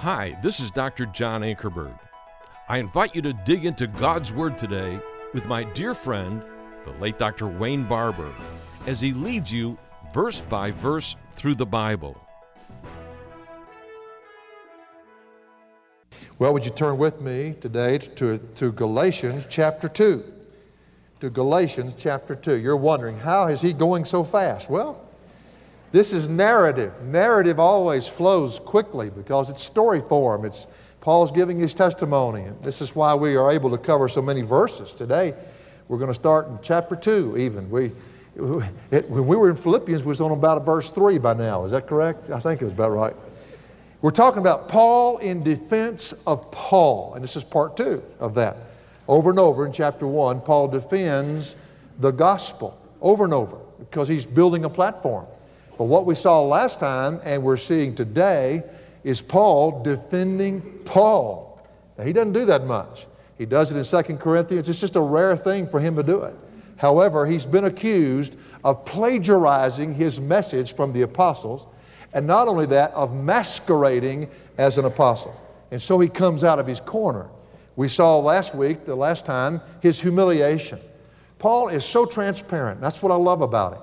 Hi, this is Dr. John Ankerberg. I invite you to dig into God's Word today with my dear friend, the late Dr. Wayne Barber, as he leads you verse by verse through the Bible. Well, would you turn with me today to, to Galatians chapter 2? To Galatians chapter 2. You're wondering, how is he going so fast? Well, this is narrative. Narrative always flows quickly because it's story form. It's Paul's giving his testimony. This is why we are able to cover so many verses. Today, we're going to start in chapter 2 even. We, it, when we were in Philippians, we was on about verse 3 by now. Is that correct? I think it was about right. We're talking about Paul in defense of Paul, and this is part two of that. Over and over in chapter 1, Paul defends the gospel over and over because he's building a platform. But what we saw last time and we're seeing today is Paul defending Paul. Now, he doesn't do that much. He does it in 2 Corinthians. It's just a rare thing for him to do it. However, he's been accused of plagiarizing his message from the apostles, and not only that, of masquerading as an apostle. And so he comes out of his corner. We saw last week, the last time, his humiliation. Paul is so transparent. That's what I love about him.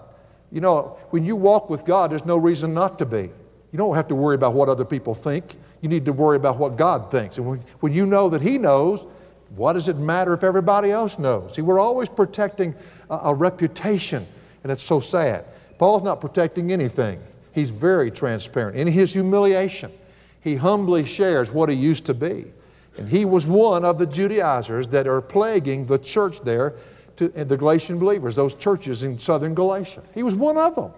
You know, when you walk with God, there's no reason not to be. You don't have to worry about what other people think. You need to worry about what God thinks. And when, when you know that He knows, what does it matter if everybody else knows? See, we're always protecting a, a reputation, and it's so sad. Paul's not protecting anything. He's very transparent. In his humiliation, he humbly shares what he used to be. And he was one of the Judaizers that are plaguing the church there to the Galatian believers, those churches in southern Galatia. He was one of them.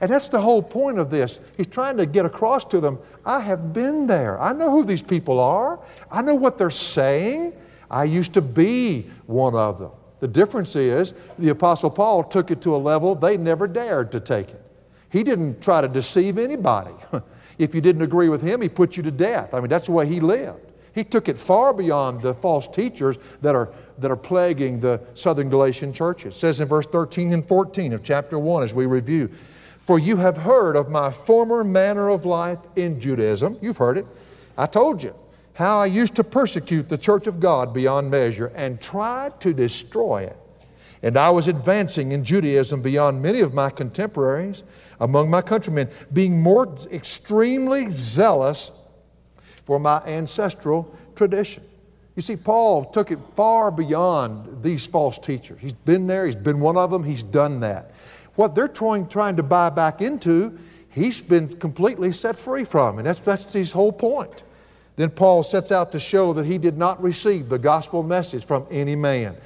And that's the whole point of this. He's trying to get across to them I have been there. I know who these people are, I know what they're saying. I used to be one of them. The difference is the Apostle Paul took it to a level they never dared to take it. He didn't try to deceive anybody. if you didn't agree with him, he put you to death. I mean, that's the way he lived. He took it far beyond the false teachers that are that are plaguing the southern Galatian churches. It says in verse 13 and 14 of chapter 1 as we review, For you have heard of my former manner of life in Judaism. You've heard it. I told you how I used to persecute the church of God beyond measure and tried to destroy it. And I was advancing in Judaism beyond many of my contemporaries among my countrymen, being more extremely zealous for my ancestral tradition. You see, Paul took it far beyond these false teachers. He's been there, he's been one of them, he's done that. What they're trying, trying to buy back into, he's been completely set free from. And that's, that's his whole point. Then Paul sets out to show that he did not receive the gospel message from any man.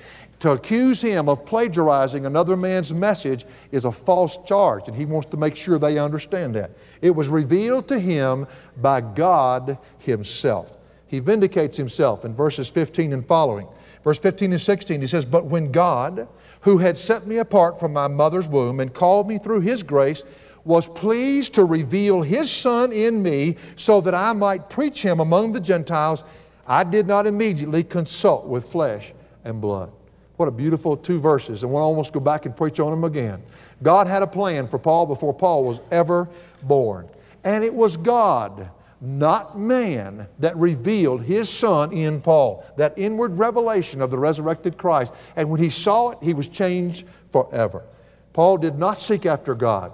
To accuse him of plagiarizing another man's message is a false charge, and he wants to make sure they understand that. It was revealed to him by God Himself he vindicates himself in verses 15 and following. Verse 15 and 16, he says, But when God, who had set me apart from my mother's womb and called me through his grace, was pleased to reveal his Son in me so that I might preach him among the Gentiles, I did not immediately consult with flesh and blood. What a beautiful two verses, and we'll almost go back and preach on them again. God had a plan for Paul before Paul was ever born. And it was God not man, that revealed his son in Paul, that inward revelation of the resurrected Christ. And when he saw it, he was changed forever. Paul did not seek after God,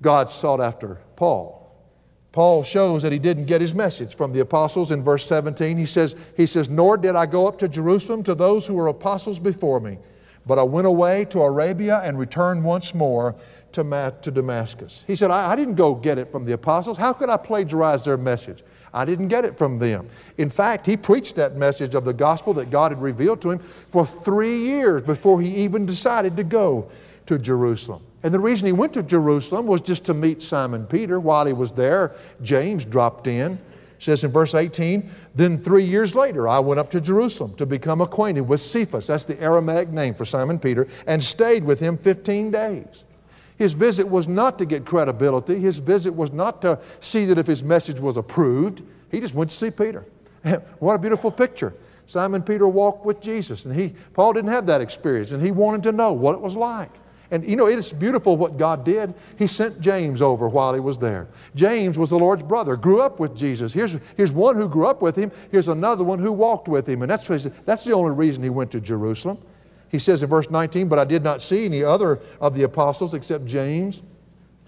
God sought after Paul. Paul shows that he didn't get his message from the apostles in verse 17. He says, he says, Nor did I go up to Jerusalem to those who were apostles before me, but I went away to Arabia and returned once more to, to Damascus. He said, I, I didn't go get it from the apostles. How could I plagiarize their message? I didn't get it from them. In fact, he preached that message of the gospel that God had revealed to him for three years before he even decided to go to Jerusalem. And the reason he went to Jerusalem was just to meet Simon Peter. While he was there, James dropped in. It says in verse 18, then three years later, I went up to Jerusalem to become acquainted with Cephas, that's the Aramaic name for Simon Peter, and stayed with him 15 days. His visit was not to get credibility. His visit was not to see that if his message was approved. He just went to see Peter. what a beautiful picture. Simon Peter walked with Jesus, and he, Paul didn't have that experience, and he wanted to know what it was like. And you know, it's beautiful what God did. He sent James over while he was there. James was the Lord's brother, grew up with Jesus. Here's, here's one who grew up with him, here's another one who walked with him. And that's, that's the only reason he went to Jerusalem. He says in verse 19, But I did not see any other of the apostles except James,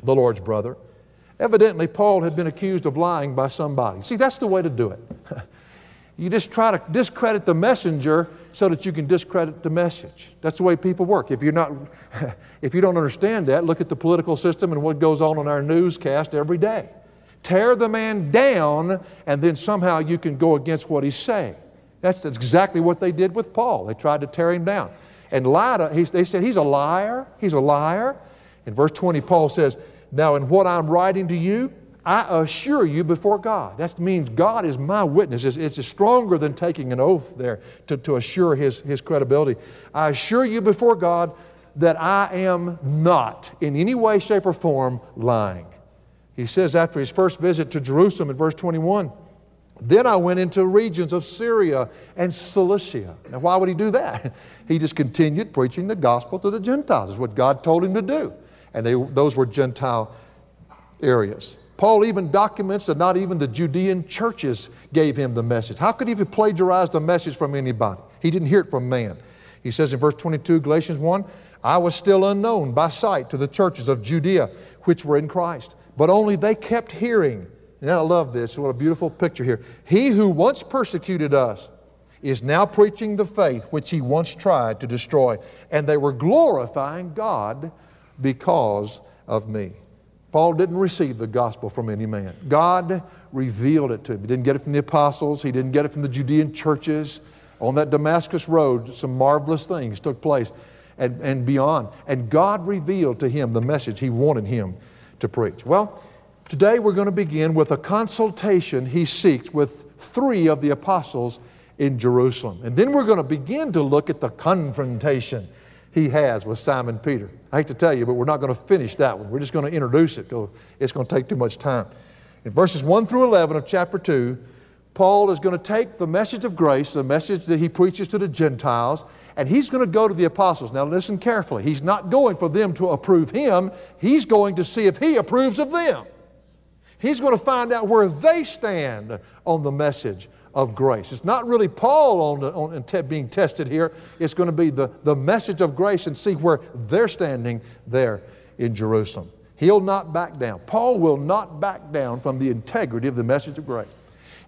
the Lord's brother. Evidently, Paul had been accused of lying by somebody. See, that's the way to do it. you just try to discredit the messenger so that you can discredit the message. That's the way people work. If you're not, if you don't understand that, look at the political system and what goes on in our newscast every day. Tear the man down, and then somehow you can go against what he's saying. That's, exactly what they did with Paul. They tried to tear him down. And lied, they said, He's a liar. He's a liar. In verse 20, Paul says, Now, in what I'm writing to you, I assure you before God. That means God is my witness. It's, it's stronger than taking an oath there to, to assure his, his credibility. I assure you before God that I am not in any way, shape, or form lying. He says after his first visit to Jerusalem in verse 21, then I went into regions of Syria and Cilicia. Now, why would he do that? He just continued preaching the gospel to the Gentiles, is what God told him to do. And they, those were Gentile areas. Paul even documents that not even the Judean churches gave him the message. How could he have plagiarized a message from anybody? He didn't hear it from man. He says in verse 22, Galatians 1, I was still unknown by sight to the churches of Judea which were in Christ, but only they kept hearing. And I love this. What a beautiful picture here. He who once persecuted us is now preaching the faith which he once tried to destroy, and they were glorifying God because of me. Paul didn't receive the gospel from any man. God revealed it to him. He didn't get it from the apostles, he didn't get it from the Judean churches. On that Damascus road, some marvelous things took place and, and beyond. And God revealed to him the message he wanted him to preach. Well, today we're going to begin with a consultation he seeks with three of the apostles in Jerusalem. And then we're going to begin to look at the confrontation he has with Simon Peter. I hate to tell you, but we're not going to finish that one. We're just going to introduce it because it's going to take too much time. In verses 1 through 11 of chapter 2, Paul is going to take the message of grace, the message that he preaches to the Gentiles, and he's going to go to the apostles. Now, listen carefully. He's not going for them to approve him, he's going to see if he approves of them. He's going to find out where they stand on the message of grace. It's not really Paul on, the, on being tested here. It's going to be the, the message of grace and see where they're standing there in Jerusalem. He'll not back down. Paul will not back down from the integrity of the message of grace.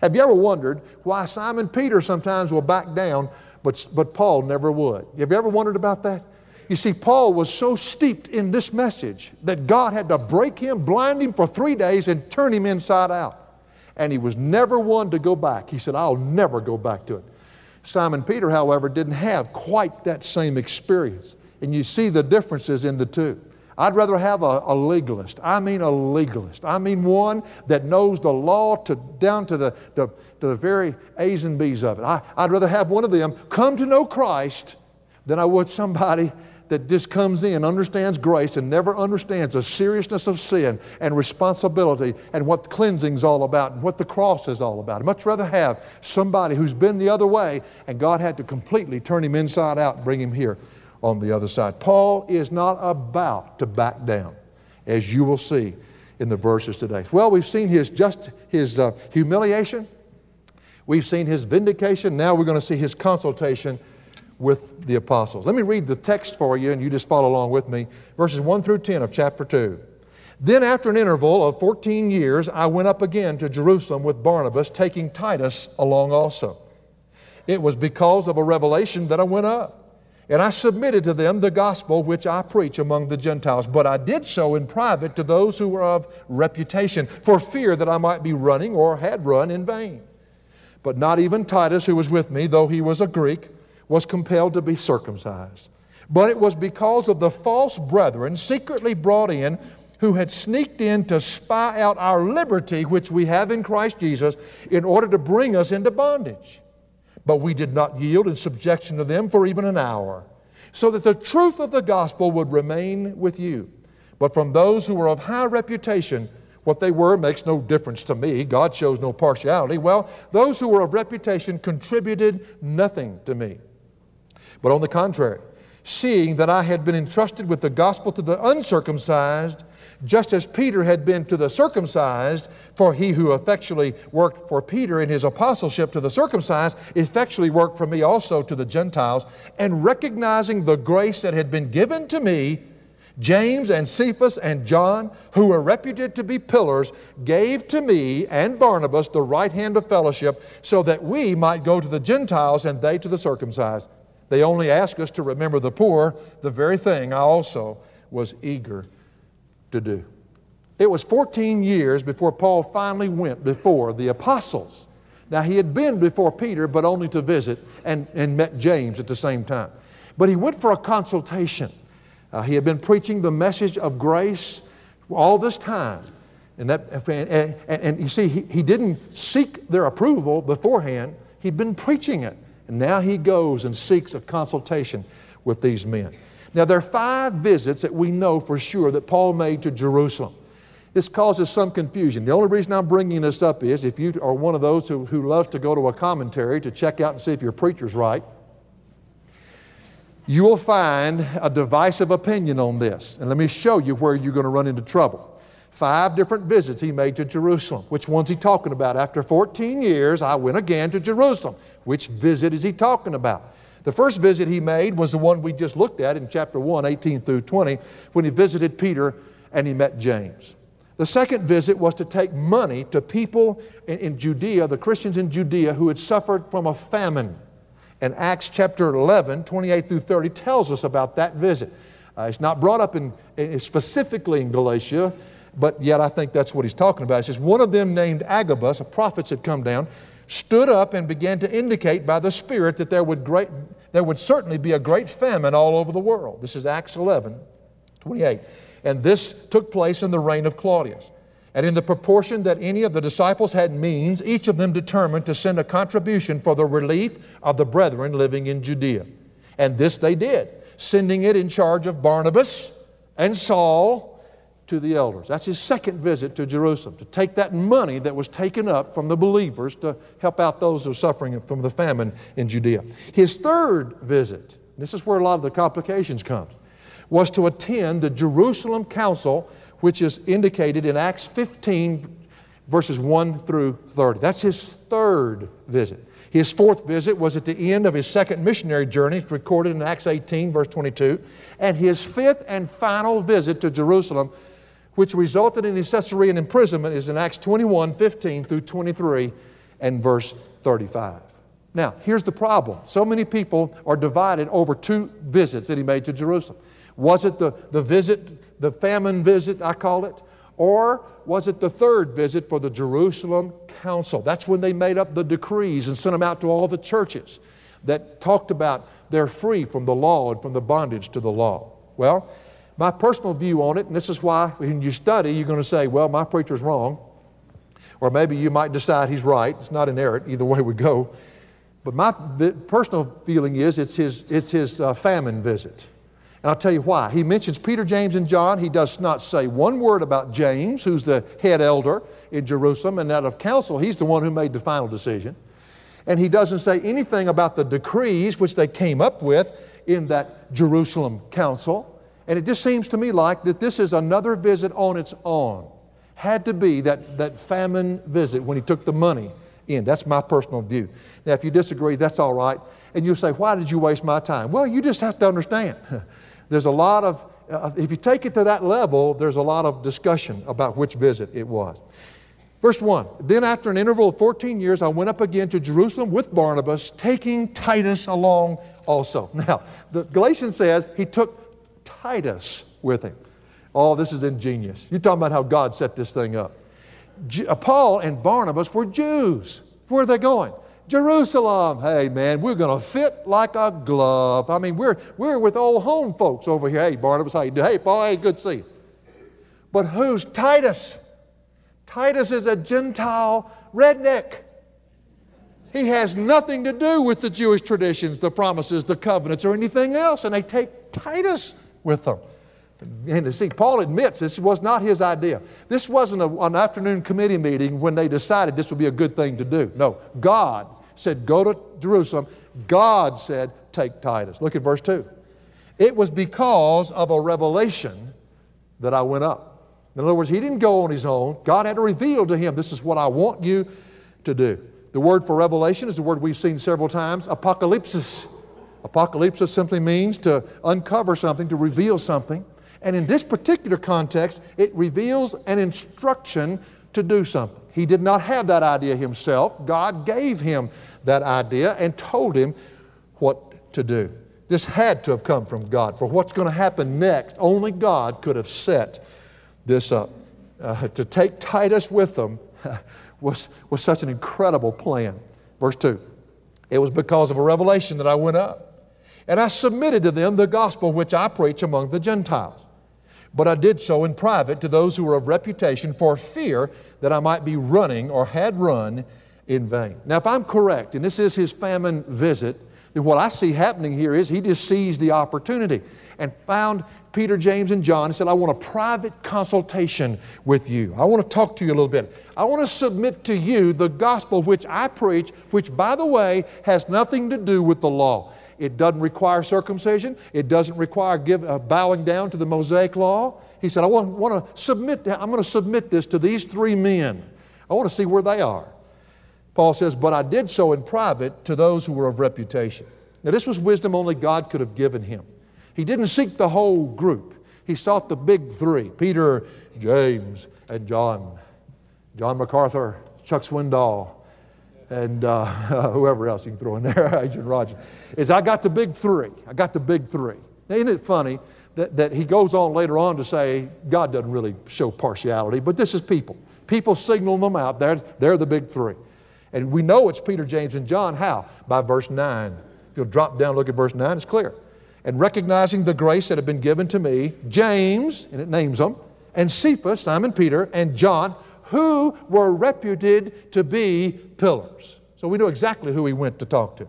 Have you ever wondered why Simon Peter sometimes will back down, but, but Paul never would? Have you ever wondered about that? You see, Paul was so steeped in this message that God had to break him, blind him for three days, and turn him inside out and he was never one to go back. He said, I'll never go back to it. Simon Peter, however, didn't have quite that same experience. And you see the differences in the two. I'd rather have a, a, legalist. I mean a legalist. I mean one that knows the law to, down to the, to the very A's and B's of it. I, I'd rather have one of them come to know Christ than I would somebody that just comes in, understands grace, and never understands the seriousness of sin and responsibility and what cleansing's all about and what the cross is all about. I'd much rather have somebody who's been the other way and God had to completely turn him inside out and bring him here on the other side. Paul is not about to back down, as you will see in the verses today. Well, we've seen his just his uh, humiliation. We've seen his vindication. Now we're going to see his consultation with the apostles. Let me read the text for you and you just follow along with me. Verses 1 through 10 of chapter 2. Then, after an interval of 14 years, I went up again to Jerusalem with Barnabas, taking Titus along also. It was because of a revelation that I went up. And I submitted to them the gospel which I preach among the Gentiles. But I did so in private to those who were of reputation, for fear that I might be running or had run in vain. But not even Titus, who was with me, though he was a Greek, was compelled to be circumcised. But it was because of the false brethren secretly brought in who had sneaked in to spy out our liberty, which we have in Christ Jesus, in order to bring us into bondage. But we did not yield in subjection to them for even an hour, so that the truth of the gospel would remain with you. But from those who were of high reputation, what they were makes no difference to me. God shows no partiality. Well, those who were of reputation contributed nothing to me. But on the contrary, seeing that I had been entrusted with the gospel to the uncircumcised, just as Peter had been to the circumcised, for he who effectually worked for Peter in his apostleship to the circumcised effectually worked for me also to the Gentiles, and recognizing the grace that had been given to me, James and Cephas and John, who were reputed to be pillars, gave to me and Barnabas the right hand of fellowship, so that we might go to the Gentiles and they to the circumcised. They only ask us to remember the poor, the very thing I also was eager to do. It was 14 years before Paul finally went before the apostles. Now, he had been before Peter, but only to visit and, and met James at the same time. But he went for a consultation. Uh, he had been preaching the message of grace all this time. And, that, and, and, and you see, he, he didn't seek their approval beforehand, he'd been preaching it. And now he goes and seeks a consultation with these men. Now, there are five visits that we know for sure that Paul made to Jerusalem. This causes some confusion. The only reason I'm bringing this up is if you are one of those who, who loves to go to a commentary to check out and see if your preacher's right, you will find a divisive opinion on this. And let me show you where you're going to run into trouble. Five different visits he made to Jerusalem. Which one's he talking about? After 14 years, I went again to Jerusalem. Which visit is he talking about? The first visit he made was the one we just looked at in chapter 1, 18 through 20, when he visited Peter and he met James. The second visit was to take money to people in, Judea, the Christians in Judea, who had suffered from a famine. And Acts chapter 11, 28 through 30, tells us about that visit. Uh, it's not brought up in, in, specifically in Galatia, but yet I think that's what he's talking about. It says, One of them named Agabus, a prophet had come down, stood up and began to indicate by the Spirit that there would, great, there would certainly be a great famine all over the world. This is Acts 11, 28. And this took place in the reign of Claudius. And in the proportion that any of the disciples had means, each of them determined to send a contribution for the relief of the brethren living in Judea. And this they did, sending it in charge of Barnabas and Saul to the elders. That's his second visit to Jerusalem, to take that money that was taken up from the believers to help out those who are suffering from the famine in Judea. His third visit, this is where a lot of the complications come, was to attend the Jerusalem Council, which is indicated in Acts 15, verses 1 through 30. That's his third visit. His fourth visit was at the end of his second missionary journey, recorded in Acts 18, verse 22. And his fifth and final visit to Jerusalem which resulted in his Caesarean imprisonment, is in Acts 21 15 through 23 and verse 35. Now, here's the problem. So many people are divided over two visits that he made to Jerusalem. Was it the, the visit, the famine visit, I call it? Or was it the third visit for the Jerusalem Council? That's when they made up the decrees and sent them out to all the churches that talked about they're free from the law and from the bondage to the law. Well, my personal view on it, and this is why when you study, you're going to say, well, my preacher's wrong. Or maybe you might decide he's right. It's not inerrant, either way we go. But my personal feeling is it's his, it's his uh, famine visit. And I'll tell you why. He mentions Peter, James, and John. He does not say one word about James, who's the head elder in Jerusalem, and out of council, he's the one who made the final decision. And he doesn't say anything about the decrees which they came up with in that Jerusalem council. And it just seems to me like that this is another visit on its own. Had to be that, that famine visit when he took the money in. That's my personal view. Now, if you disagree, that's all right. And you'll say, Why did you waste my time? Well, you just have to understand. there's a lot of, uh, if you take it to that level, there's a lot of discussion about which visit it was. Verse 1 Then, after an interval of 14 years, I went up again to Jerusalem with Barnabas, taking Titus along also. Now, the Galatians says he took Titus with him. Oh, this is ingenious. You're talking about how God set this thing up. Uh, Paul and Barnabas were Jews. Where are they going? Jerusalem. Hey, man, we're going to fit like a glove. I mean, we're, we're with old home folks over here. Hey, Barnabas, how you? Hey, Paul, hey, good to see you. But who's Titus? Titus is a Gentile redneck. He has nothing to do with the Jewish traditions, the promises, the covenants, or anything else. And they take Titus with them. And see, Paul admits this was not his idea. This wasn't a, an afternoon committee meeting when they decided this would be a good thing to do. No, God said, Go to Jerusalem. God said, Take Titus. Look at verse 2. It was because of a revelation that I went up. In other words, he didn't go on his own. God had to reveal to him, This is what I want you to do. The word for revelation is the word we've seen several times apocalypsis. Apocalypsis simply means to uncover something, to reveal something. And in this particular context, it reveals an instruction to do something. He did not have that idea himself. God gave him that idea and told him what to do. This had to have come from God. For what's going to happen next, only God could have set this up. Uh, to take Titus with them was, was such an incredible plan. Verse 2 It was because of a revelation that I went up, and I submitted to them the gospel which I preach among the Gentiles. But I did so in private to those who were of reputation for fear that I might be running or had run in vain. Now, if I'm correct, and this is his famine visit, then what I see happening here is he just seized the opportunity and found Peter, James, and John and said, I want a private consultation with you. I want to talk to you a little bit. I want to submit to you the gospel which I preach, which, by the way, has nothing to do with the law. It doesn't require circumcision. It doesn't require give, uh, bowing down to the Mosaic law. He said, I want, want to submit, I'm going to submit this to these three men. I want to see where they are. Paul says, But I did so in private to those who were of reputation. Now, this was wisdom only God could have given him. He didn't seek the whole group, he sought the big three Peter, James, and John. John MacArthur, Chuck Swindoll, and uh, whoever else you can throw in there, Adrian Rogers, is I got the big three. I got the big three. Now, isn't it funny that, that he goes on later on to say God doesn't really show partiality, but this is people. People signal them out. They're, they're the big three. And we know it's Peter, James, and John. How? By verse 9. If you'll drop down, look at verse 9, it's clear. And recognizing the grace that had been given to me, James, and it names them, and Cephas, Simon Peter, and John, who were reputed to be pillars. So we know exactly who he went to talk to.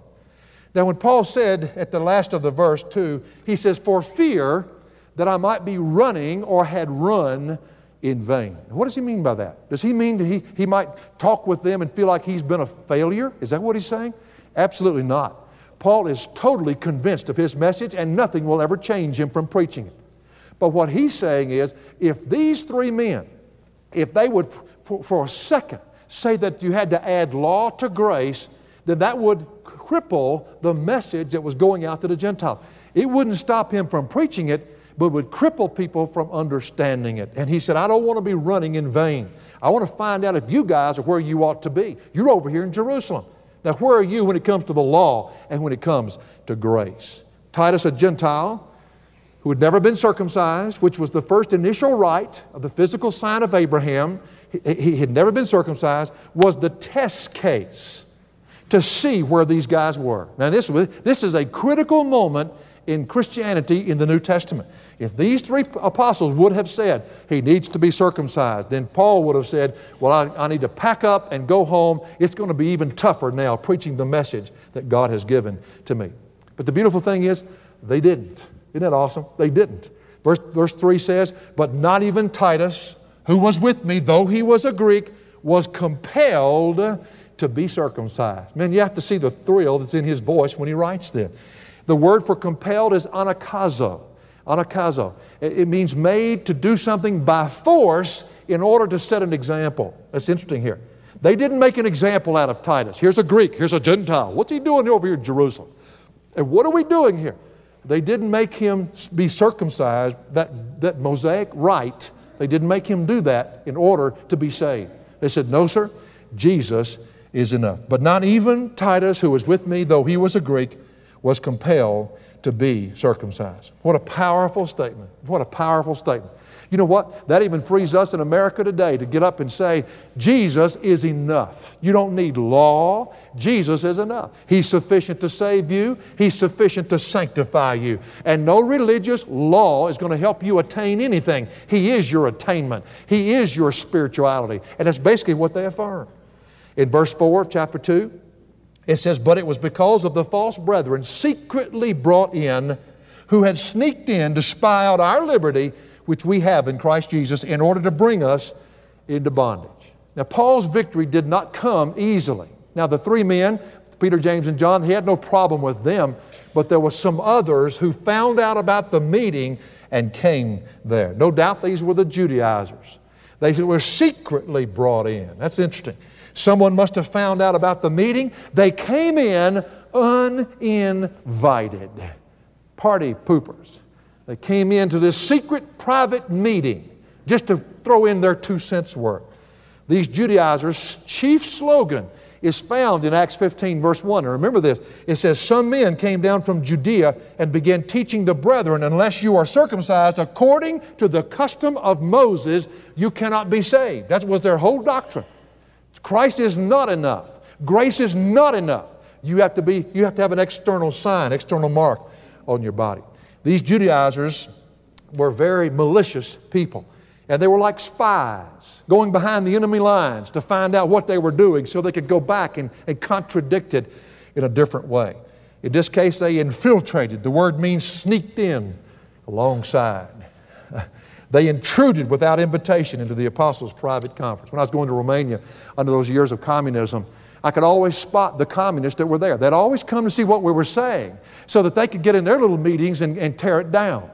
Now, when Paul said at the last of the verse 2, he says, For fear that I might be running or had run in vain. What does he mean by that? Does he mean he, he might talk with them and feel like he's been a failure? Is that what he's saying? Absolutely not. Paul is totally convinced of his message and nothing will ever change him from preaching it. But what he's saying is if these three men, if they would for, for a second say that you had to add law to grace, then that would cripple the message that was going out to the Gentiles. It wouldn't stop him from preaching it, but would cripple people from understanding it. And he said, I don't want to be running in vain. I want to find out if you guys are where you ought to be. You're over here in Jerusalem. Now, where are you when it comes to the law and when it comes to grace? Titus, a Gentile who had never been circumcised, which was the first initial rite of the physical sign of Abraham, he, he had never been circumcised, was the test case to see where these guys were. Now, this, this is a critical moment in Christianity in the New Testament. If these three apostles would have said, he needs to be circumcised, then Paul would have said, well, I, I need to pack up and go home. It's going to be even tougher now preaching the message that God has given to me. But the beautiful thing is, they didn't. Isn't that awesome? They didn't. Verse, verse 3 says, But not even Titus, who was with me, though he was a Greek, was compelled to be circumcised. Man, you have to see the thrill that's in his voice when he writes this. The word for compelled is anakazo. Anakazo. It means made to do something by force in order to set an example. That's interesting here. They didn't make an example out of Titus. Here's a Greek, here's a Gentile. What's he doing over here in Jerusalem? And what are we doing here? They didn't make him be circumcised, that, that Mosaic rite. They didn't make him do that in order to be saved. They said, No, sir, Jesus is enough. But not even Titus, who was with me, though he was a Greek, was compelled to be circumcised. What a powerful statement. What a powerful statement. You know what? That even frees us in America today to get up and say, Jesus is enough. You don't need law. Jesus is enough. He's sufficient to save you, He's sufficient to sanctify you. And no religious law is going to help you attain anything. He is your attainment, He is your spirituality. And that's basically what they affirm. In verse 4 of chapter 2, it says, But it was because of the false brethren secretly brought in who had sneaked in to spy out our liberty, which we have in Christ Jesus, in order to bring us into bondage. Now, Paul's victory did not come easily. Now, the three men, Peter, James, and John, he had no problem with them, but there were some others who found out about the meeting and came there. No doubt these were the Judaizers. They were secretly brought in. That's interesting. Someone must have found out about the meeting. They came in uninvited. Party poopers. They came into this secret private meeting just to throw in their two cents worth. These Judaizers' chief slogan is found in Acts 15, verse 1. And remember this it says, Some men came down from Judea and began teaching the brethren, unless you are circumcised according to the custom of Moses, you cannot be saved. That was their whole doctrine. Christ is not enough, grace is not enough. You have to, be, you have, to have an external sign, external mark on your body. These Judaizers were very malicious people. And they were like spies going behind the enemy lines to find out what they were doing so they could go back and, and contradict it in a different way. In this case, they infiltrated. The word means sneaked in alongside. They intruded without invitation into the apostles' private conference. When I was going to Romania under those years of communism, I could always spot the communists that were there. They'd always come to see what we were saying so that they could get in their little meetings and, and tear it down.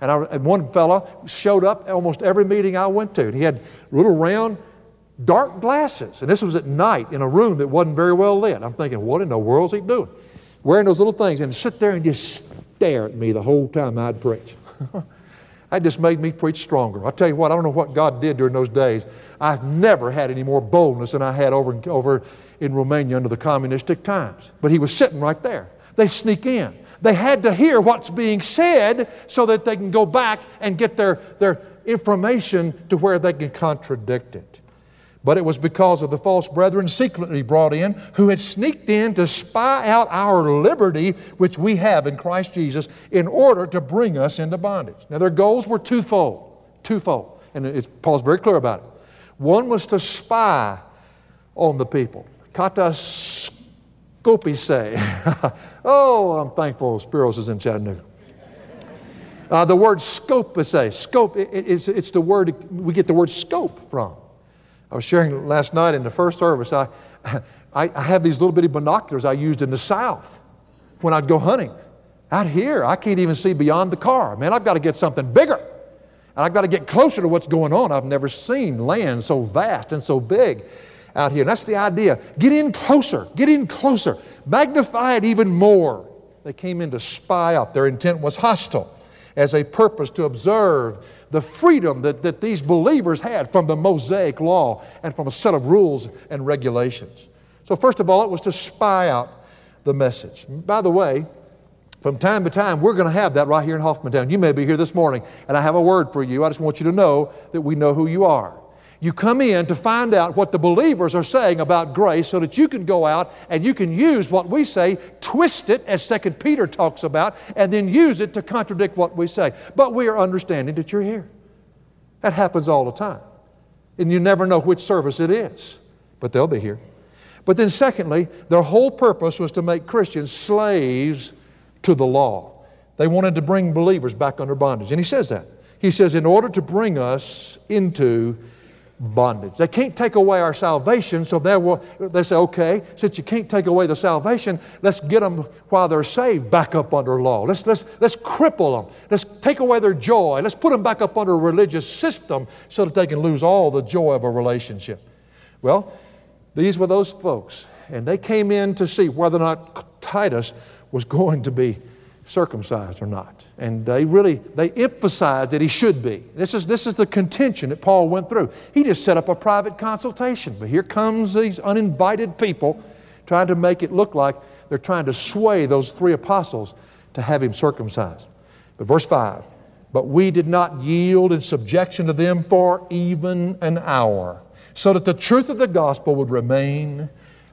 And, I, and one fellow showed up almost every meeting I went to. And he had little round, dark glasses. And this was at night in a room that wasn't very well lit. I'm thinking, what in the world's he doing? Wearing those little things and sit there and just stare at me the whole time I'd preach. that just made me preach stronger. I'll tell you what, I don't know what God did during those days. I've never had any more boldness than I had over in, over in Romania under the communistic times. But he was sitting right there. They sneak in. They had to hear what's being said so that they can go back and get their, their information to where they can contradict it. But it was because of the false brethren secretly brought in who had sneaked in to spy out our liberty, which we have in Christ Jesus, in order to bring us into bondage. Now, their goals were twofold. Twofold. And Paul's very clear about it. One was to spy on the people. Kata say. oh, I'm thankful Spiros is in Chattanooga. Uh, the word scopise, scope, it, it's, it's the word, we get the word scope from. I was sharing last night in the first service, I, I, I have these little bitty binoculars I used in the South when I'd go hunting. Out here, I can't even see beyond the car. Man, I've got to get something bigger. And I've got to get closer to what's going on. I've never seen land so vast and so big out here. And that's the idea. Get in closer, get in closer, magnify it even more. They came in to spy out. Their intent was hostile as a purpose to observe the freedom that, that these believers had from the Mosaic law and from a set of rules and regulations. So, first of all, it was to spy out the message. By the way, from time to time, we're going to have that right here in Hoffmantown. You may be here this morning, and I have a word for you. I just want you to know that we know who you are. You come in to find out what the believers are saying about grace so that you can go out and you can use what we say, twist it, as 2 Peter talks about, and then use it to contradict what we say. But we are understanding that you're here. That happens all the time. And you never know which service it is, but they'll be here. But then, secondly, their whole purpose was to make Christians slaves to the law. They wanted to bring believers back under bondage. And he says that. He says, in order to bring us into bondage. They can't take away our salvation, so they, will, they say, okay, since you can't take away the salvation, let's get them while they're saved back up under law. Let's, let's, let's cripple them. Let's take away their joy. Let's put them back up under a religious system so that they can lose all the joy of a relationship. Well, these were those folks, and they came in to see whether or not Titus was going to be circumcised or not. And they really, they emphasized that he should be. This is, this is the contention that Paul went through. He just set up a private consultation. But here comes these uninvited people trying to make it look like they're trying to sway those three apostles to have him circumcised. But verse 5, but we did not yield in subjection to them for even an hour, so that the truth of the gospel would remain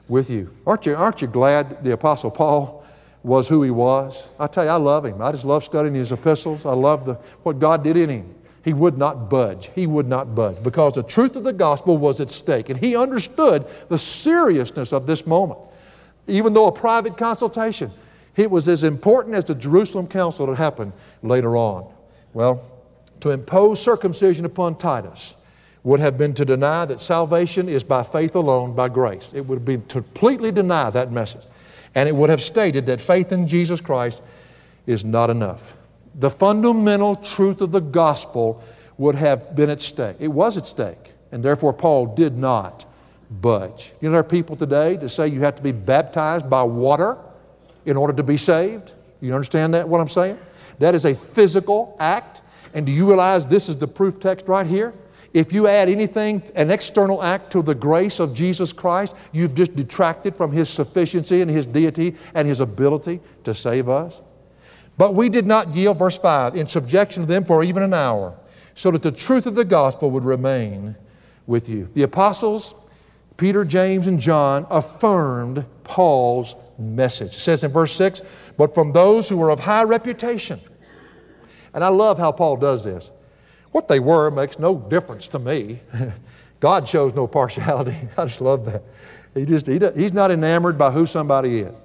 with you. Aren't you, aren't you glad that the apostle Paul was who he was. I tell you, I love him. I just love studying his epistles. I love the, what God did in him. He would not budge. He would not budge because the truth of the gospel was at stake. And he understood the seriousness of this moment. Even though a private consultation, it was as important as the Jerusalem council that happened later on. Well, to impose circumcision upon Titus would have been to deny that salvation is by faith alone, by grace. It would have been to completely deny that message. And it would have stated that faith in Jesus Christ is not enough. The fundamental truth of the gospel would have been at stake. It was at stake, and therefore Paul did not budge. You know, there are people today to say you have to be baptized by water in order to be saved. You understand that, what I'm saying? That is a physical act. And do you realize this is the proof text right here? If you add anything, an external act to the grace of Jesus Christ, you've just detracted from His sufficiency and His deity and His ability to save us. But we did not yield, verse 5, in subjection to them for even an hour, so that the truth of the gospel would remain with you. The apostles, Peter, James, and John, affirmed Paul's message. It says in verse 6, but from those who were of high reputation. And I love how Paul does this. What they were makes no difference to me. God shows no partiality. I just love that. He just, he, does, he's not enamored by who somebody is.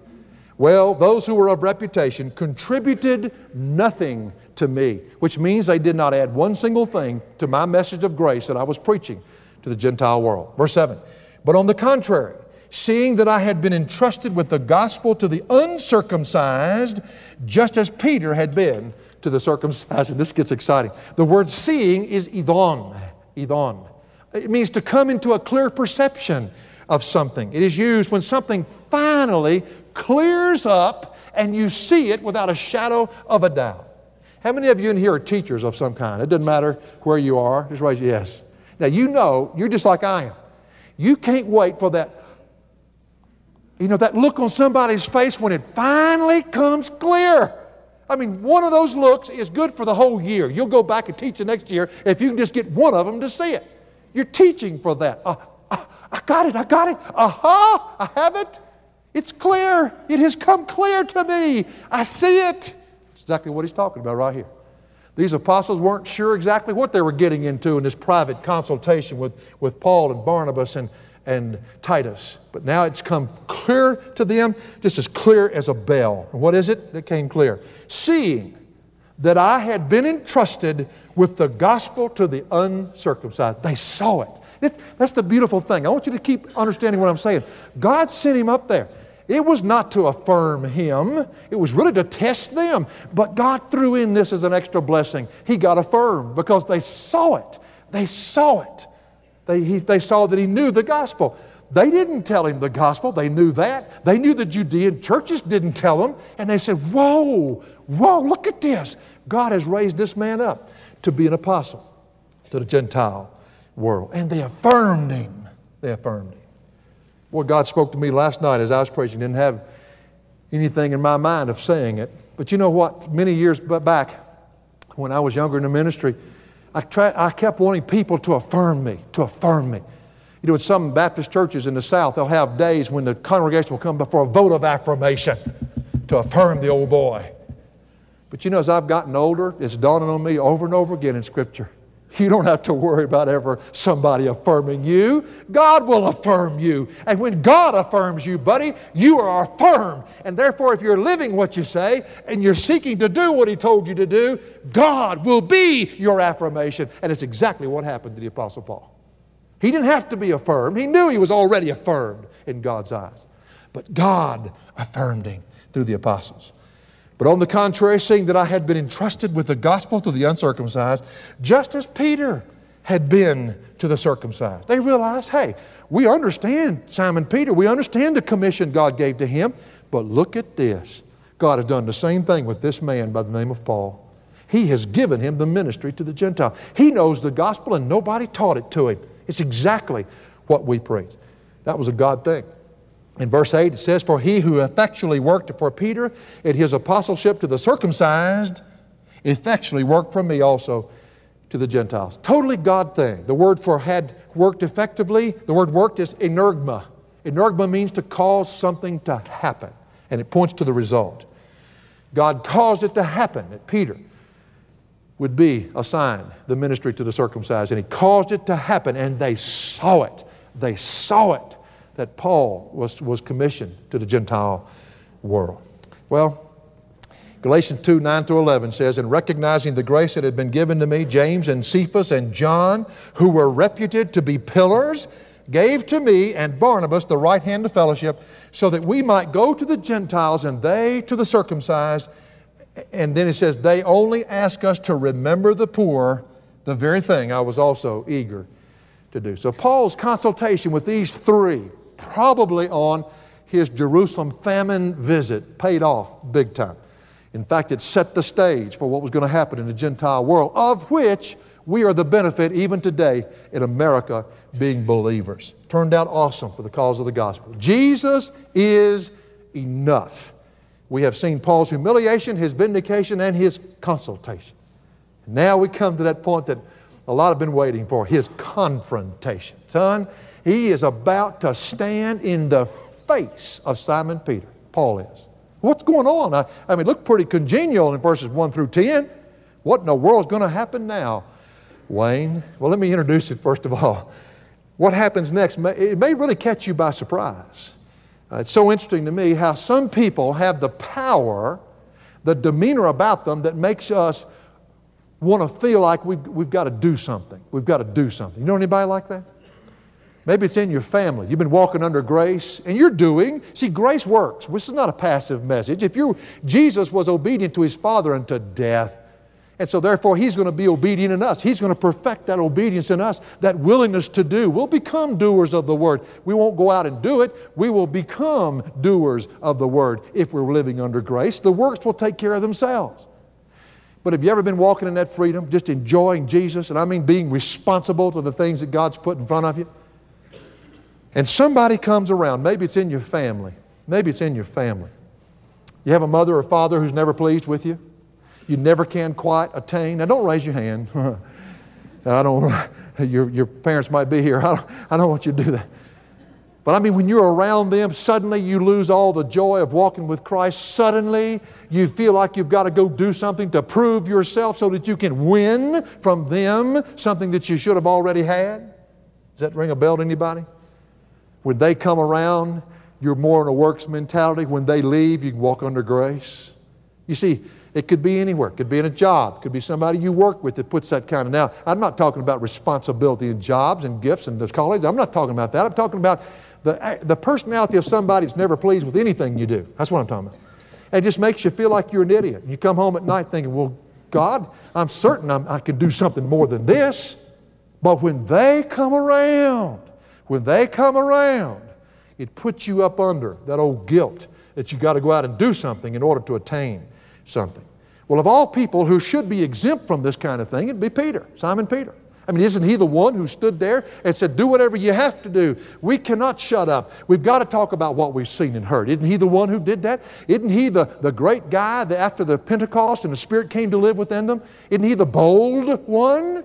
Well, those who were of reputation contributed nothing to me, which means they did not add one single thing to my message of grace that I was preaching to the Gentile world. Verse 7 But on the contrary, seeing that I had been entrusted with the gospel to the uncircumcised, just as Peter had been to the circumcision. This gets exciting. The word seeing is idon. Idon. It means to come into a clear perception of something. It is used when something finally clears up and you see it without a shadow of a doubt. How many of you in here are teachers of some kind? It doesn't matter where you are. Just raise your yes. Now you know, you're just like I am. You can't wait for that, you know, that look on somebody's face when it finally comes clear. I mean, one of those looks is good for the whole year. You'll go back and teach the next year if you can just get one of them to see it. You're teaching for that. Uh, uh, I got it, I got it. Aha, I have it. It's clear. It has come clear to me. I see it. That's exactly what he's talking about right here. These apostles weren't sure exactly what they were getting into in this private consultation with, with Paul and Barnabas and, and Titus. But now it's come clear to them, just as clear as a bell. And what is it that came clear? Seeing that I had been entrusted with the gospel to the uncircumcised. They saw it. That's the beautiful thing. I want you to keep understanding what I'm saying. God sent him up there. It was not to affirm him, it was really to test them. But God threw in this as an extra blessing. He got affirmed because they saw it. They saw it. They, he, they saw that he knew the gospel. They didn't tell him the gospel, they knew that. They knew the Judean churches didn't tell him, and they said, Whoa, whoa, look at this. God has raised this man up to be an apostle to the Gentile world. And they affirmed him. They affirmed him. Well, God spoke to me last night as I was preaching. Didn't have anything in my mind of saying it. But you know what? Many years back, when I was younger in the ministry, I, tried, I kept wanting people to affirm me, to affirm me. You know, in some Baptist churches in the South, they'll have days when the congregation will come before a vote of affirmation to affirm the old boy. But you know, as I've gotten older, it's dawning on me over and over again in Scripture. You don't have to worry about ever somebody affirming you. God will affirm you. And when God affirms you, buddy, you are affirmed. And therefore, if you're living what you say and you're seeking to do what He told you to do, God will be your affirmation. And it's exactly what happened to the Apostle Paul. He didn't have to be affirmed, he knew he was already affirmed in God's eyes. But God affirmed him through the apostles. But on the contrary, seeing that I had been entrusted with the gospel to the uncircumcised, just as Peter had been to the circumcised, they realized, hey, we understand Simon Peter, we understand the commission God gave to him, but look at this. God has done the same thing with this man by the name of Paul. He has given him the ministry to the Gentile. He knows the gospel and nobody taught it to him. It's exactly what we preach. That was a God thing. In verse 8, it says, For he who effectually worked for Peter in his apostleship to the circumcised, effectually worked for me also to the Gentiles. Totally God thing. The word for had worked effectively, the word worked is energma. Energma means to cause something to happen, and it points to the result. God caused it to happen that Peter would be assigned the ministry to the circumcised, and he caused it to happen, and they saw it. They saw it that Paul was, was commissioned to the Gentile world. Well, Galatians 2 9 to 11 says, In recognizing the grace that had been given to me, James and Cephas and John, who were reputed to be pillars, gave to me and Barnabas the right hand of fellowship, so that we might go to the Gentiles and they to the circumcised. And then it says, They only ask us to remember the poor, the very thing I was also eager to do. So Paul's consultation with these three, probably on his Jerusalem famine visit, paid off big time. In fact, it set the stage for what was going to happen in the Gentile world, of which we are the benefit even today in America being believers. Turned out awesome for the cause of the gospel. Jesus is enough. We have seen Paul's humiliation, his vindication, and his consultation. Now we come to that point that a lot have been waiting for his confrontation. Son, he is about to stand in the face of Simon Peter. Paul is. What's going on? I, I mean, look pretty congenial in verses 1 through 10. What in the world is going to happen now? Wayne, well, let me introduce it first of all. What happens next, it may really catch you by surprise. Uh, it's so interesting to me how some people have the power, the demeanor about them that makes us want to feel like we've, we've got to do something. We've got to do something. You know anybody like that? Maybe it's in your family. You've been walking under grace and you're doing. See, grace works. This is not a passive message. If you Jesus was obedient to his Father unto death, and so therefore he's going to be obedient in us. He's going to perfect that obedience in us, that willingness to do. We'll become doers of the word. We won't go out and do it. We will become doers of the word if we're living under grace. The works will take care of themselves. But have you ever been walking in that freedom, just enjoying Jesus, and I mean being responsible to the things that God's put in front of you? And somebody comes around, maybe it's in your family, maybe it's in your family. You have a mother or father who's never pleased with you. You never can quite attain. Now, don't raise your hand. I don't, your, your parents might be here. I don't, I don't want you to do that. But I mean, when you're around them, suddenly you lose all the joy of walking with Christ. Suddenly you feel like you've got to go do something to prove yourself so that you can win from them something that you should have already had. Does that ring a bell to anybody? When they come around, you're more in a works mentality. When they leave, you can walk under grace. You see, it could be anywhere. It could be in a job. It could be somebody you work with that puts that kind of. Now, I'm not talking about responsibility in jobs and gifts and those colleagues. I'm not talking about that. I'm talking about the, the personality of somebody that's never pleased with anything you do. That's what I'm talking about. And it just makes you feel like you're an idiot. You come home at night thinking, well, God, I'm certain I'm, I can do something more than this. But when they come around, when they come around, it puts you up under that old guilt that you got to go out and do something in order to attain something. Well, of all people who should be exempt from this kind of thing, it'd be Peter, Simon Peter. I mean, isn't he the one who stood there and said, Do whatever you have to do? We cannot shut up. We've got to talk about what we've seen and heard. Isn't he the one who did that? Isn't he the, the great guy that after the Pentecost and the Spirit came to live within them? Isn't he the bold one?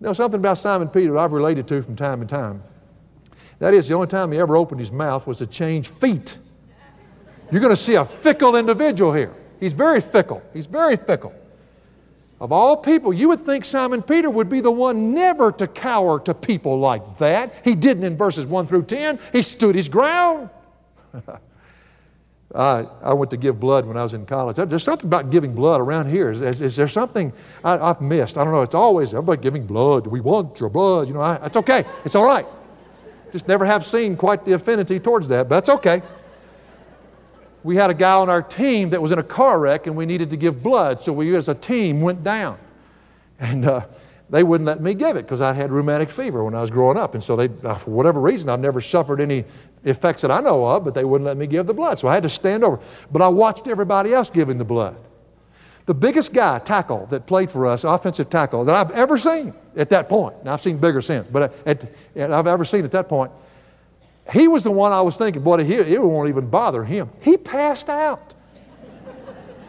You know, something about Simon Peter I've related to from time to time. That is, the only time he ever opened his mouth was to change feet. You're going to see a fickle individual here. He's very fickle. He's very fickle. Of all people, you would think Simon Peter would be the one never to cower to people like that. He didn't in verses 1 through 10. He stood his ground. I, I went to give blood when I was in college. There's something about giving blood around here. Is, is, is there something I, have missed? I don't know. It's always everybody giving blood. We want your blood. You know, I, it's okay. It's all right. Just never have seen quite the affinity towards that, but that's okay. We had a guy on our team that was in a car wreck and we needed to give blood, so we as a team went down. And uh, they wouldn't let me give it because I had rheumatic fever when I was growing up. And so they, uh, for whatever reason, I've never suffered any effects that I know of, but they wouldn't let me give the blood. So I had to stand over. But I watched everybody else giving the blood. The biggest guy, tackle, that played for us, offensive tackle, that I've ever seen at that point. Now, I've seen bigger since, but at, at, I've ever seen at that point, he was the one I was thinking, boy, it won't even bother him. He passed out.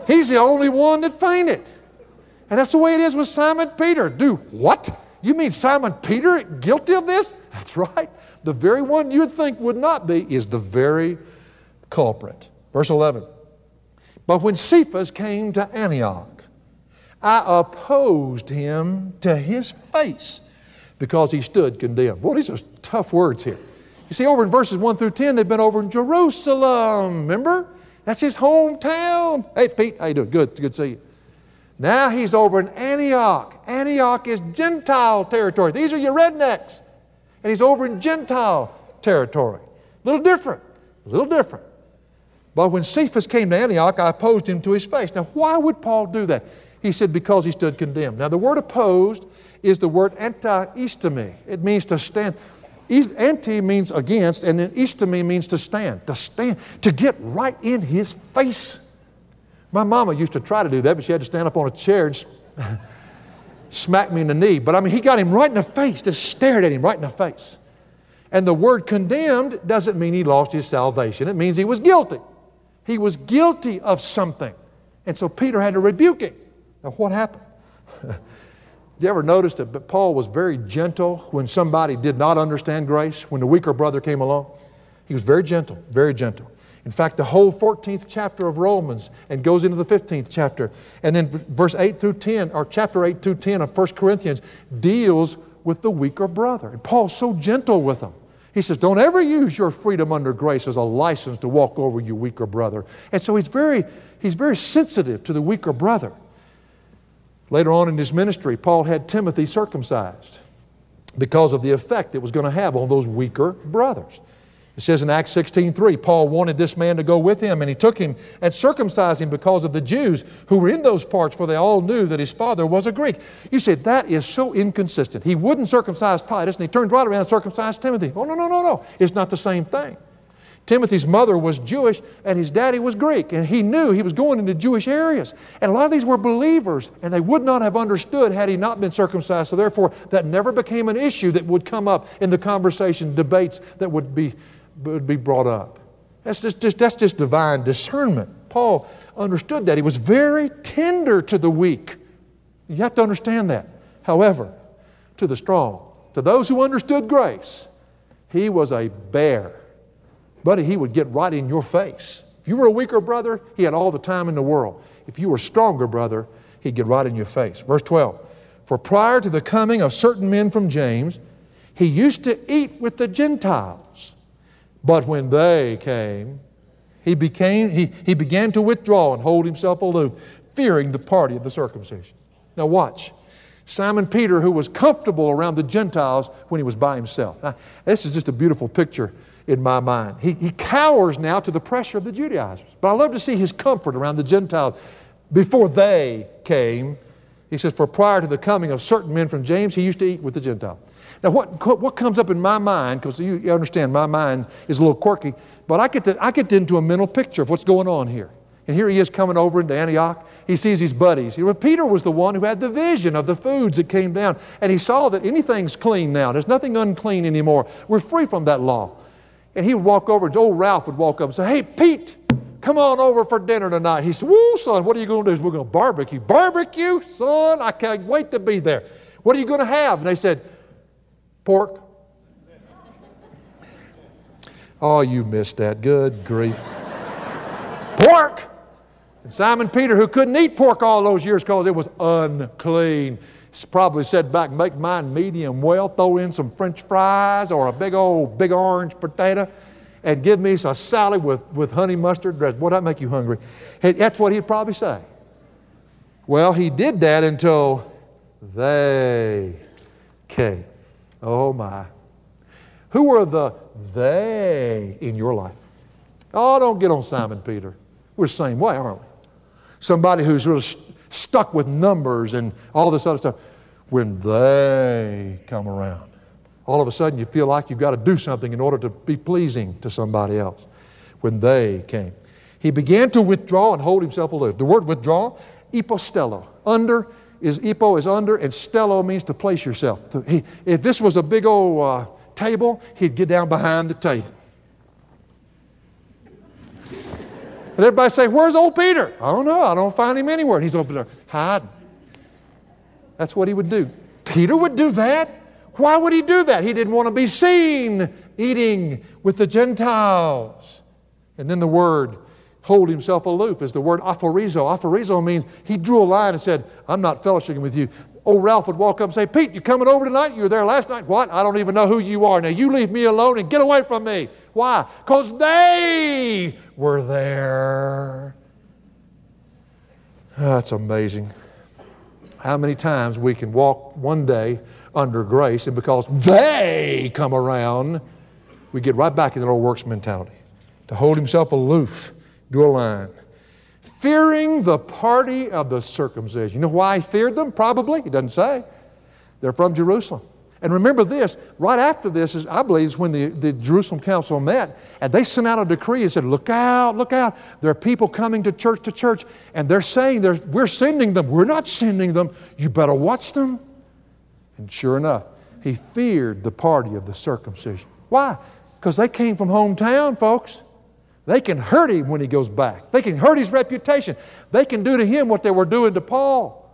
He's the only one that fainted. And that's the way it is with Simon Peter. Do what? You mean Simon Peter guilty of this? That's right. The very one you'd think would not be is the very culprit. Verse 11. But when Cephas came to Antioch, I opposed him to his face because he stood condemned. Boy, these are tough words here. You see, over in verses 1 through 10, they've been over in Jerusalem. Remember? That's his hometown. Hey, Pete, how you doing? Good, good to see you. Now he's over in Antioch. Antioch is Gentile territory. These are your rednecks. And he's over in Gentile territory. A little different, a little different. But when Cephas came to Antioch, I opposed him to his face. Now, why would Paul do that? He said, because he stood condemned. Now, the word opposed is the word anti-istemi. It means to stand. Anti means against, and then istemi means to stand. To stand, to get right in his face. My mama used to try to do that, but she had to stand up on a chair and smack me in the knee. But I mean, he got him right in the face, just stared at him right in the face. And the word condemned doesn't mean he lost his salvation, it means he was guilty. He was guilty of something. And so Peter had to rebuke him. Now, what happened? you ever notice that Paul was very gentle when somebody did not understand grace, when the weaker brother came along? He was very gentle, very gentle. In fact, the whole 14th chapter of Romans and goes into the 15th chapter. And then verse 8 through 10, or chapter 8 through 10 of 1 Corinthians, deals with the weaker brother. And Paul's so gentle with them. He says, Don't ever use your freedom under grace as a license to walk over your weaker brother. And so he's very, he's very sensitive to the weaker brother. Later on in his ministry, Paul had Timothy circumcised because of the effect it was going to have on those weaker brothers. It says in Acts 16:3, Paul wanted this man to go with him, and he took him and circumcised him because of the Jews who were in those parts, for they all knew that his father was a Greek. You said that is so inconsistent. He wouldn't circumcise Titus, and he turned right around and circumcised Timothy. Oh, no, no, no, no. It's not the same thing. Timothy's mother was Jewish and his daddy was Greek, and he knew he was going into Jewish areas. And a lot of these were believers, and they would not have understood had he not been circumcised. So, therefore, that never became an issue that would come up in the conversation, debates that would be, would be brought up. That's just, just, that's just divine discernment. Paul understood that. He was very tender to the weak. You have to understand that. However, to the strong, to those who understood grace, he was a bear Buddy, he would get right in your face. If you were a weaker brother, he had all the time in the world. If you were a stronger brother, he'd get right in your face. Verse 12 For prior to the coming of certain men from James, he used to eat with the Gentiles. But when they came, he, became, he, he began to withdraw and hold himself aloof, fearing the party of the circumcision. Now, watch. Simon Peter, who was comfortable around the Gentiles when he was by himself. Now, this is just a beautiful picture in my mind. He, he cowers now to the pressure of the Judaizers. But I love to see his comfort around the Gentiles before they came. He says, For prior to the coming of certain men from James, he used to eat with the Gentiles. Now, what, what comes up in my mind, because you, you, understand my mind is a little quirky, but I get, to, I get into a mental picture of what's going on here. And here he is coming over into Antioch. He sees his buddies. Peter was the one who had the vision of the foods that came down. And he saw that anything's clean now. There's nothing unclean anymore. We're free from that law. And he would walk over, and old Ralph would walk up and say, Hey, Pete, come on over for dinner tonight. He said, Woo, son, what are you going to do? We're going to barbecue. Barbecue? Son, I can't wait to be there. What are you going to have? And they said, Pork. Oh, you missed that. Good grief. pork. And Simon Peter, who couldn't eat pork all those years because it was unclean, probably said back, make mine medium well, throw in some french fries or a big old big orange potato, and give me a salad with, with honey mustard dressing. Boy, that make you hungry. That's what he'd probably say. Well, he did that until they came. Oh my. Who were the they in your life? Oh, don't get on Simon Peter. We're the same way, aren't we? Somebody who's really stuck with numbers and all this other stuff. When they come around, all of a sudden you feel like you've got to do something in order to be pleasing to somebody else. When they came, he began to withdraw and hold himself aloof. The word withdraw, ipostello, under is ipo is under, and stello means to place yourself. He, if this was a big old uh, table, he'd get down behind the table. And everybody say, Where's old Peter? I don't know. I don't find him anywhere. And he's over there hiding. That's what he would do. Peter would do that. Why would he do that? He didn't want to be seen eating with the Gentiles. And then the word hold himself aloof is the word aphorizo. Aphorizo means he drew a line and said, I'm not fellowshipping with you. Old Ralph would walk up and say, Pete, you coming over tonight? You were there last night? What? I don't even know who you are. Now you leave me alone and get away from me. Why? Because they were there. That's amazing. How many times we can walk one day under grace, and because they come around, we get right back in that old works mentality to hold himself aloof, a line. Fearing the party of the circumcision. You know why he feared them? Probably. He doesn't say. They're from Jerusalem. And remember this, right after this is, I believe, is when the, the Jerusalem council met, and they sent out a decree and said, Look out, look out. There are people coming to church to church, and they're saying they're, we're sending them. We're not sending them. You better watch them. And sure enough, he feared the party of the circumcision. Why? Because they came from hometown, folks. They can hurt him when he goes back. They can hurt his reputation. They can do to him what they were doing to Paul.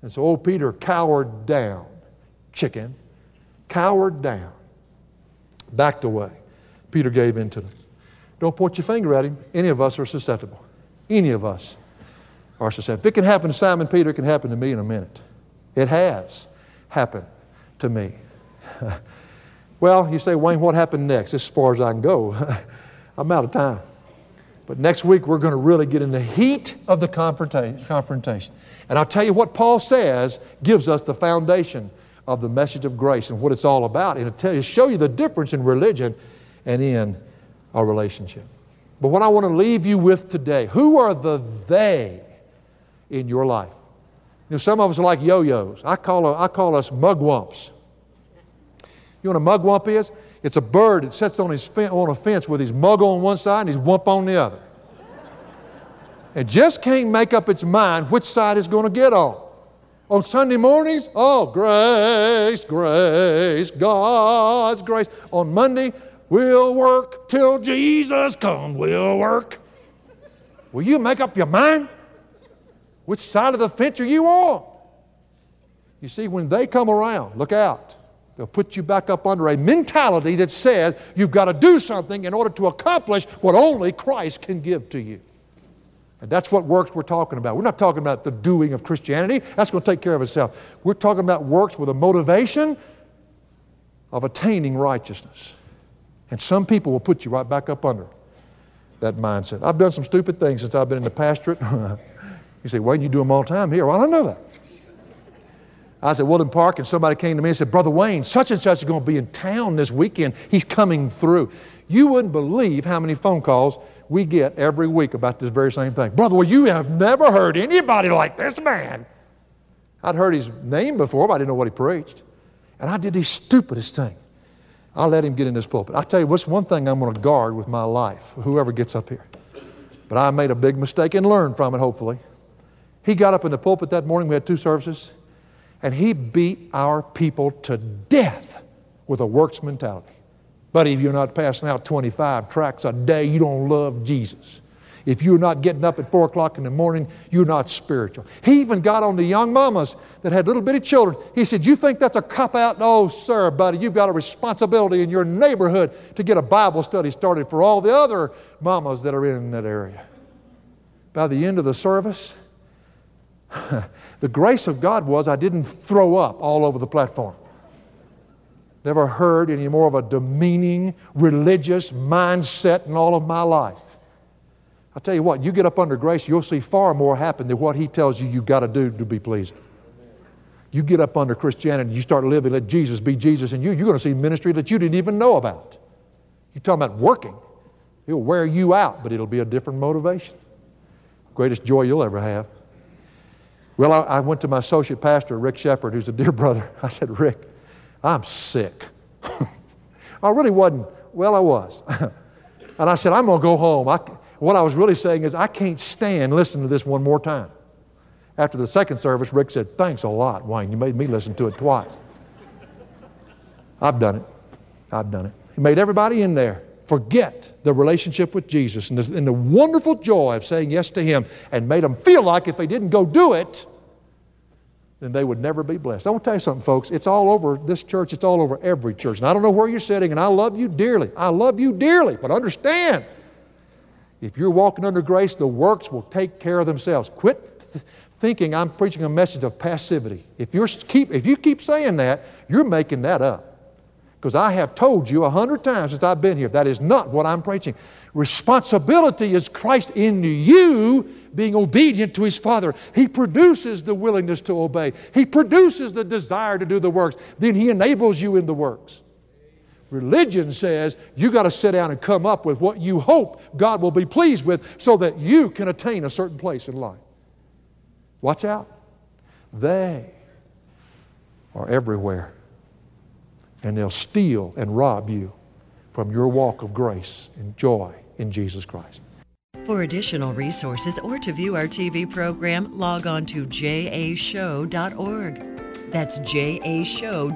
And so old Peter cowered down. Chicken cowered down, backed away. Peter gave in to them. Don't point your finger at him. Any of us are susceptible. Any of us are susceptible. If it can happen to Simon Peter, it can happen to me in a minute. It has happened to me. well, you say, Wayne, what happened next? As far as I can go. I'm out of time. But next week, we're going to really get in the heat of the confrontation. And I'll tell you what Paul says gives us the foundation of the message of grace and what it's all about. And it'll show you the difference in religion and in our relationship. But what I want to leave you with today, who are the they in your life? You know, some of us are like yo-yos. I call, I call us mugwumps. You know what a mugwump is? It's a bird that sits on, his on a fence with his mug on one side and his wump on the other. It just can't make up its mind which side it's going to get on. On Sunday mornings, oh, grace, grace, God's grace. On Monday, we'll work till Jesus comes. We'll work. Will you make up your mind? Which side of the fence are you on? You see, when they come around, look out. They'll put you back up under a mentality that says you've got to do something in order to accomplish what only Christ can give to you. And that's what works we're talking about. We're not talking about the doing of Christianity. That's going to take care of itself. We're talking about works with a motivation of attaining righteousness. And some people will put you right back up under that mindset. I've done some stupid things since I've been in the pastorate. you say, why didn't you do them all the time here? Well, I don't know that. I was at Woodland Park and somebody came to me and said, Brother Wayne, such and such is going to be in town this weekend. He's coming through. You wouldn't believe how many phone calls we get every week about this very same thing. Brother, well, you have never heard anybody like this man. I'd heard his name before, but I didn't know what he preached. And I did the stupidest thing. I let him get in this pulpit. I tell you, what's one thing I'm going to guard with my life, whoever gets up here. But I made a big mistake and learned from it, hopefully. He got up in the pulpit that morning, we had two services, and he beat our people to death with a works mentality. Buddy, if you're not passing out 25 tracts a day, you don't love Jesus. If you're not getting up at 4 o'clock in the morning, you're not spiritual. He even got on the young mamas that had little bitty children. He said, You think that's a cop out? No, sir, buddy. You've got a responsibility in your neighborhood to get a Bible study started for all the other mamas that are in that area. By the end of the service, the grace of God was I didn't throw up all over the platform. Never heard any more of a demeaning religious mindset in all of my life. I tell you what, you get up under grace, you'll see far more happen than what He tells you you've got to do to be pleasing. You get up under Christianity, you start living, let Jesus be Jesus in you, you're going to see ministry that you didn't even know about. You're talking about working. It'll wear you out, but it'll be a different motivation. Greatest joy you'll ever have. Well, I, I went to my associate pastor, Rick Shepard, who's a dear brother. I said, Rick, I'm sick. I really wasn't. Well, I was. and I said, I'm going to go home. I, what I was really saying is, I can't stand listening to this one more time. After the second service, Rick said, Thanks a lot, Wayne. You made me listen to it twice. I've done it. I've done it. He made everybody in there forget the relationship with Jesus and the, and the wonderful joy of saying yes to Him and made them feel like if they didn't go do it, then they would never be blessed. I want to tell you something, folks. It's all over this church, it's all over every church. And I don't know where you're sitting, and I love you dearly. I love you dearly, but understand if you're walking under grace, the works will take care of themselves. Quit th- thinking I'm preaching a message of passivity. If, you're keep, if you keep saying that, you're making that up. Because I have told you a hundred times since I've been here, that is not what I'm preaching. Responsibility is Christ in you being obedient to his Father. He produces the willingness to obey, he produces the desire to do the works. Then he enables you in the works. Religion says you got to sit down and come up with what you hope God will be pleased with so that you can attain a certain place in life. Watch out. They are everywhere and they'll steal and rob you from your walk of grace and joy in Jesus Christ. For additional resources or to view our TV program, log on to jashow.org. That's jashow.org.